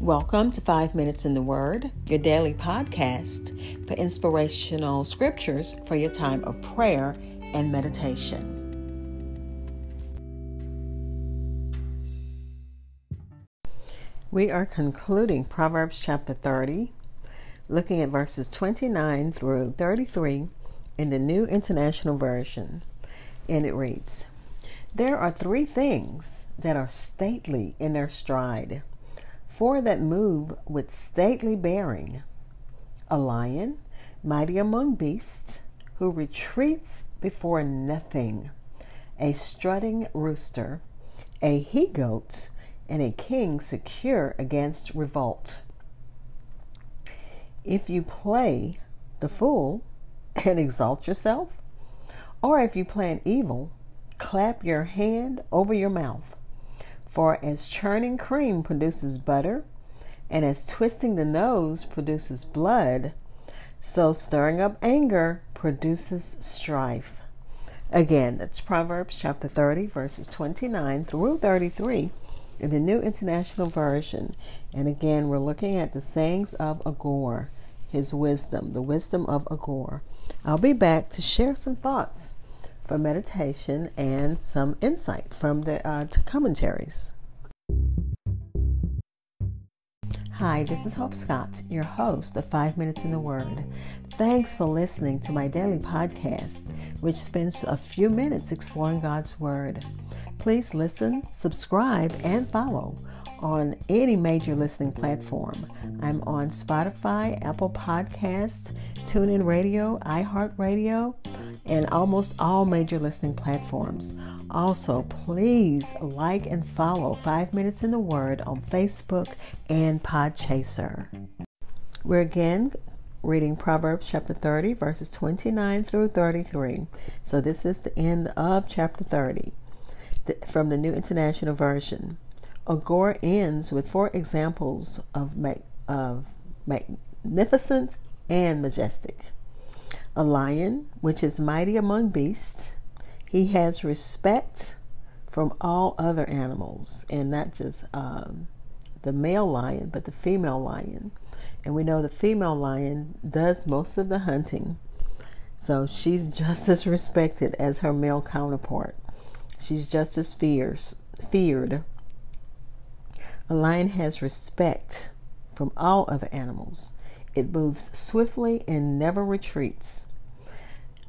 Welcome to Five Minutes in the Word, your daily podcast for inspirational scriptures for your time of prayer and meditation. We are concluding Proverbs chapter 30, looking at verses 29 through 33 in the New International Version. And it reads There are three things that are stately in their stride four that move with stately bearing a lion, mighty among beasts, who retreats before nothing, a strutting rooster, a he goat, and a king secure against revolt. If you play the fool and exalt yourself, or if you plan evil, clap your hand over your mouth. For as churning cream produces butter, and as twisting the nose produces blood, so stirring up anger produces strife. Again, that's Proverbs chapter 30, verses 29 through 33 in the New International Version. And again, we're looking at the sayings of Agur, his wisdom, the wisdom of Agur. I'll be back to share some thoughts for meditation and some insight from the uh, commentaries. Hi, this is Hope Scott, your host of Five Minutes in the Word. Thanks for listening to my daily podcast, which spends a few minutes exploring God's Word. Please listen, subscribe, and follow on any major listening platform. I'm on Spotify, Apple Podcasts, TuneIn Radio, iHeartRadio, and almost all major listening platforms. Also, please like and follow 5 Minutes in the Word on Facebook and Podchaser. We're again reading Proverbs chapter 30, verses 29 through 33. So, this is the end of chapter 30 from the New International Version. Agur ends with four examples of, of magnificent and majestic. A lion, which is mighty among beasts, he has respect from all other animals, and not just um, the male lion, but the female lion. And we know the female lion does most of the hunting, so she's just as respected as her male counterpart. She's just as fierce, feared a lion has respect from all other animals. It moves swiftly and never retreats.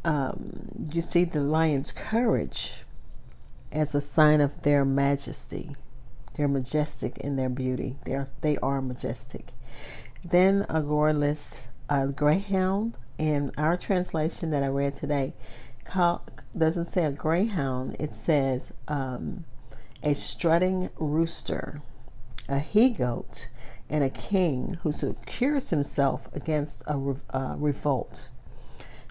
Um, you see the lion's courage as a sign of their majesty. They're majestic in their beauty. They are, they are majestic. Then Agur lists a greyhound. In our translation that I read today, call, doesn't say a greyhound. It says um, a strutting rooster a he goat, and a king who secures himself against a uh, revolt.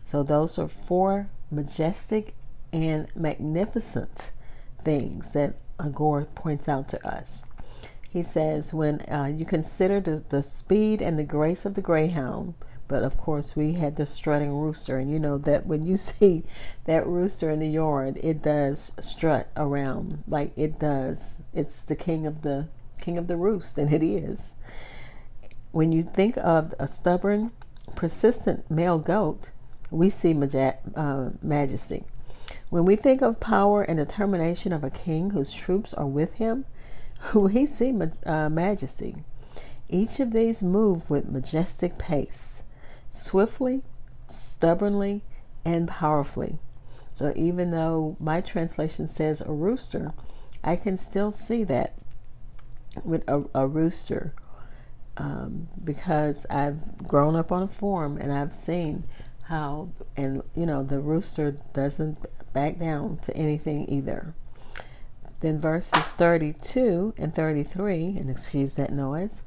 So, those are four majestic and magnificent things that Agur points out to us. He says, when uh, you consider the, the speed and the grace of the greyhound, but of course, we had the strutting rooster, and you know that when you see that rooster in the yard, it does strut around like it does. It's the king of the king of the roost, and it is. When you think of a stubborn, persistent male goat, we see uh, majesty. When we think of power and determination of a king whose troops are with him, we see uh, majesty. Each of these move with majestic pace, swiftly, stubbornly, and powerfully. So even though my translation says a rooster, I can still see that with a, a rooster um, because I've grown up on a farm and I've seen how, and you know, the rooster doesn't back down to anything either. Then verses 32 and 33, and excuse that noise,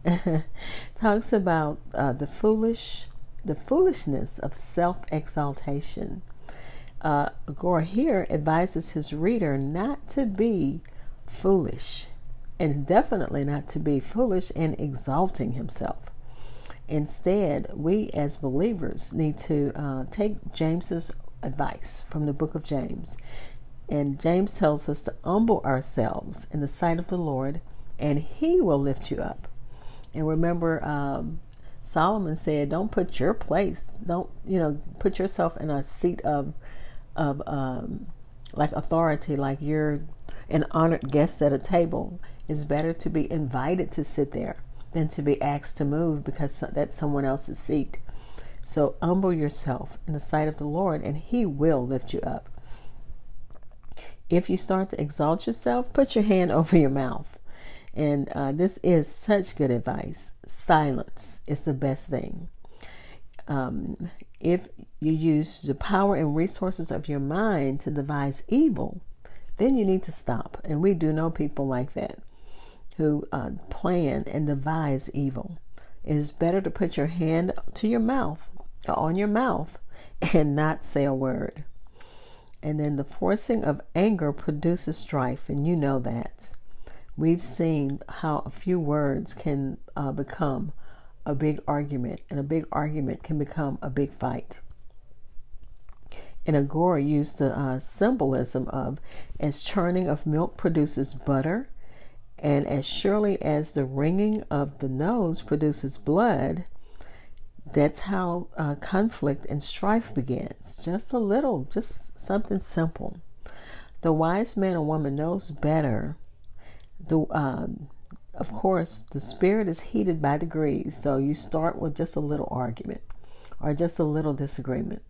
talks about uh, the foolish, the foolishness of self-exaltation. Uh, Gore here advises his reader not to be foolish and definitely not to be foolish and exalting himself. Instead, we as believers need to uh, take James's advice from the book of James. And James tells us to humble ourselves in the sight of the Lord, and he will lift you up. And remember, um, Solomon said, "Don't put your place. Don't you know? Put yourself in a seat of of um, like authority, like you're an honored guest at a table. It's better to be invited to sit there than to be asked to move because that's someone else's seat. So humble yourself in the sight of the Lord, and He will lift you up. If you start to exalt yourself, put your hand over your mouth. And uh, this is such good advice. Silence is the best thing. Um, if you use the power and resources of your mind to devise evil, then you need to stop. And we do know people like that who uh, plan and devise evil. It is better to put your hand to your mouth, on your mouth, and not say a word. And then the forcing of anger produces strife, and you know that. We've seen how a few words can uh, become a big argument, and a big argument can become a big fight. And Agora used the uh, symbolism of as churning of milk produces butter, and as surely as the wringing of the nose produces blood, that's how uh, conflict and strife begins. Just a little, just something simple. The wise man or woman knows better. The um, of course, the spirit is heated by degrees. So you start with just a little argument or just a little disagreement,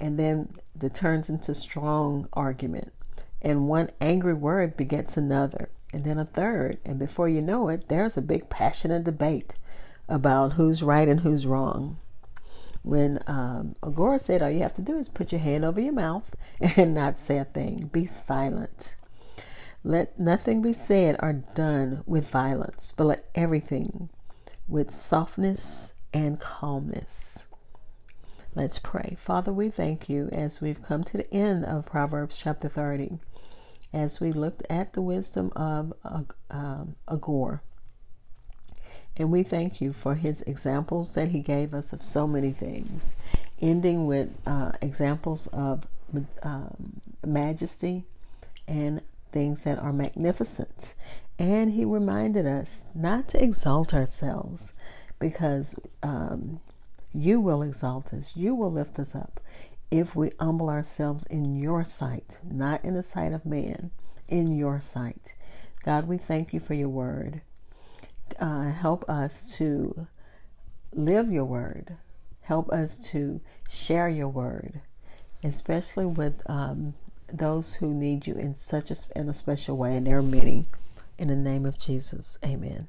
and then it turns into strong argument. And one angry word begets another, and then a third. And before you know it, there's a big passionate debate about who's right and who's wrong. When um, Aghora said, All you have to do is put your hand over your mouth and not say a thing, be silent. Let nothing be said or done with violence, but let everything with softness and calmness. Let's pray. Father, we thank you as we've come to the end of Proverbs chapter 30, as we looked at the wisdom of um, Aghora. And we thank you for his examples that he gave us of so many things, ending with uh, examples of um, majesty and things that are magnificent. And he reminded us not to exalt ourselves because um, you will exalt us, you will lift us up if we humble ourselves in your sight, not in the sight of man, in your sight. God, we thank you for your word. Uh, help us to live your word. Help us to share your word, especially with um, those who need you in such a, in a special way, and there are many. In the name of Jesus, amen.